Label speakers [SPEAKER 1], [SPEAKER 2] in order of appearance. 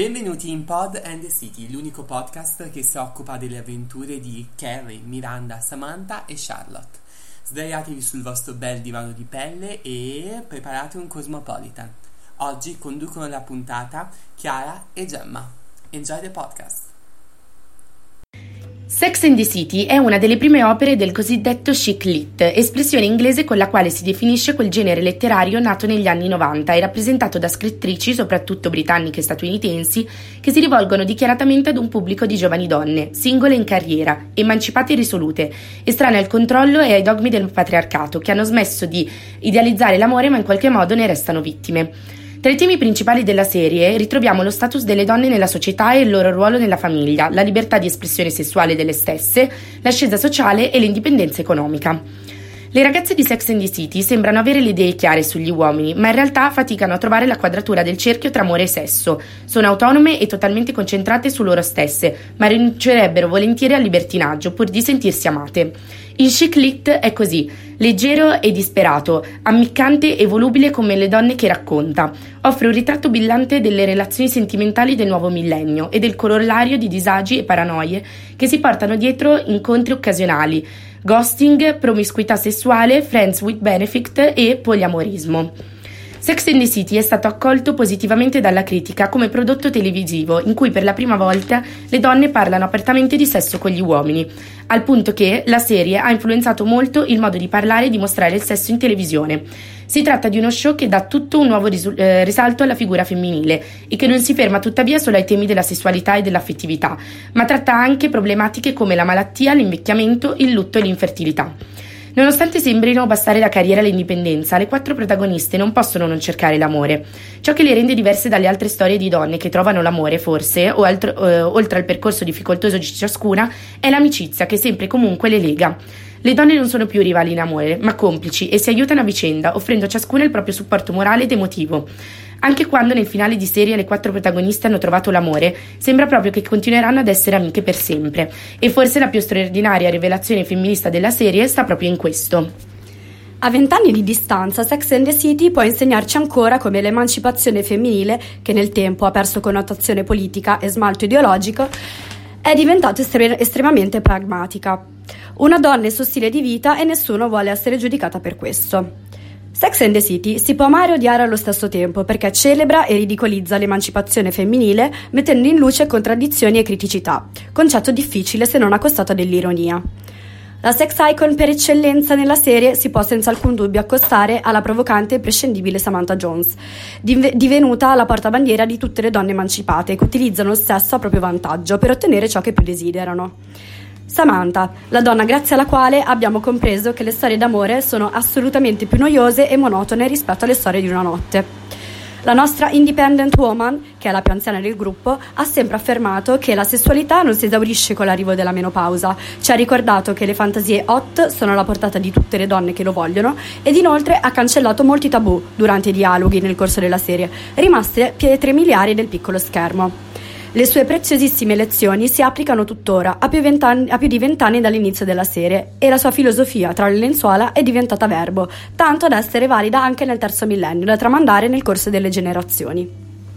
[SPEAKER 1] Benvenuti in Pod and the City, l'unico podcast che si occupa delle avventure di Carrie, Miranda, Samantha e Charlotte. Sdraiatevi sul vostro bel divano di pelle e preparate un Cosmopolitan. Oggi conducono la puntata Chiara e Gemma. Enjoy the podcast!
[SPEAKER 2] Sex and the City è una delle prime opere del cosiddetto chic lit, espressione inglese con la quale si definisce quel genere letterario nato negli anni 90 e rappresentato da scrittrici, soprattutto britanniche e statunitensi, che si rivolgono dichiaratamente ad un pubblico di giovani donne, singole in carriera, emancipate e risolute, estranee al controllo e ai dogmi del patriarcato, che hanno smesso di idealizzare l'amore ma in qualche modo ne restano vittime. Tra i temi principali della serie ritroviamo lo status delle donne nella società e il loro ruolo nella famiglia, la libertà di espressione sessuale delle stesse, l'ascesa sociale e l'indipendenza economica. Le ragazze di Sex and the City sembrano avere le idee chiare sugli uomini, ma in realtà faticano a trovare la quadratura del cerchio tra amore e sesso. Sono autonome e totalmente concentrate su loro stesse, ma rinuncerebbero volentieri al libertinaggio pur di sentirsi amate. Il chic lit è così, leggero e disperato, ammiccante e volubile come le donne che racconta. Offre un ritratto brillante delle relazioni sentimentali del nuovo millennio e del corollario di disagi e paranoie che si portano dietro incontri occasionali, ghosting, promiscuità sessuale, friends with benefit e poliamorismo. Sex and the City è stato accolto positivamente dalla critica come prodotto televisivo in cui per la prima volta le donne parlano apertamente di sesso con gli uomini, al punto che la serie ha influenzato molto il modo di parlare e di mostrare il sesso in televisione. Si tratta di uno show che dà tutto un nuovo risu- eh, risalto alla figura femminile e che non si ferma tuttavia solo ai temi della sessualità e dell'affettività, ma tratta anche problematiche come la malattia, l'invecchiamento, il lutto e l'infertilità. Nonostante sembrino bastare la carriera e l'indipendenza, le quattro protagoniste non possono non cercare l'amore. Ciò che le rende diverse dalle altre storie di donne che trovano l'amore, forse, o altro, eh, oltre al percorso difficoltoso di ciascuna, è l'amicizia che sempre e comunque le lega. Le donne non sono più rivali in amore, ma complici e si aiutano a vicenda, offrendo a ciascuna il proprio supporto morale ed emotivo. Anche quando nel finale di serie le quattro protagoniste hanno trovato l'amore, sembra proprio che continueranno ad essere amiche per sempre. E forse la più straordinaria rivelazione femminista della serie sta proprio in questo.
[SPEAKER 3] A vent'anni di distanza, Sex and the City può insegnarci ancora come l'emancipazione femminile, che nel tempo ha perso connotazione politica e smalto ideologico, è diventata estre- estremamente pragmatica. Una donna è il suo stile di vita e nessuno vuole essere giudicata per questo. Sex and the City si può amare e odiare allo stesso tempo perché celebra e ridicolizza l'emancipazione femminile mettendo in luce contraddizioni e criticità, concetto difficile se non accostato dell'ironia. La sex icon per eccellenza nella serie si può senza alcun dubbio accostare alla provocante e prescindibile Samantha Jones, divenuta la portabandiera di tutte le donne emancipate che utilizzano il sesso a proprio vantaggio per ottenere ciò che più desiderano. Samantha, la donna grazie alla quale abbiamo compreso che le storie d'amore sono assolutamente più noiose e monotone rispetto alle storie di una notte. La nostra independent woman, che è la più anziana del gruppo, ha sempre affermato che la sessualità non si esaurisce con l'arrivo della menopausa. Ci ha ricordato che le fantasie hot sono alla portata di tutte le donne che lo vogliono ed inoltre ha cancellato molti tabù durante i dialoghi nel corso della serie, rimaste pietre miliari del piccolo schermo. Le sue preziosissime lezioni si applicano tuttora, a più, a più di vent'anni dall'inizio della serie, e la sua filosofia tra le lenzuola è diventata verbo, tanto da essere valida anche nel terzo millennio, da tramandare nel corso delle generazioni.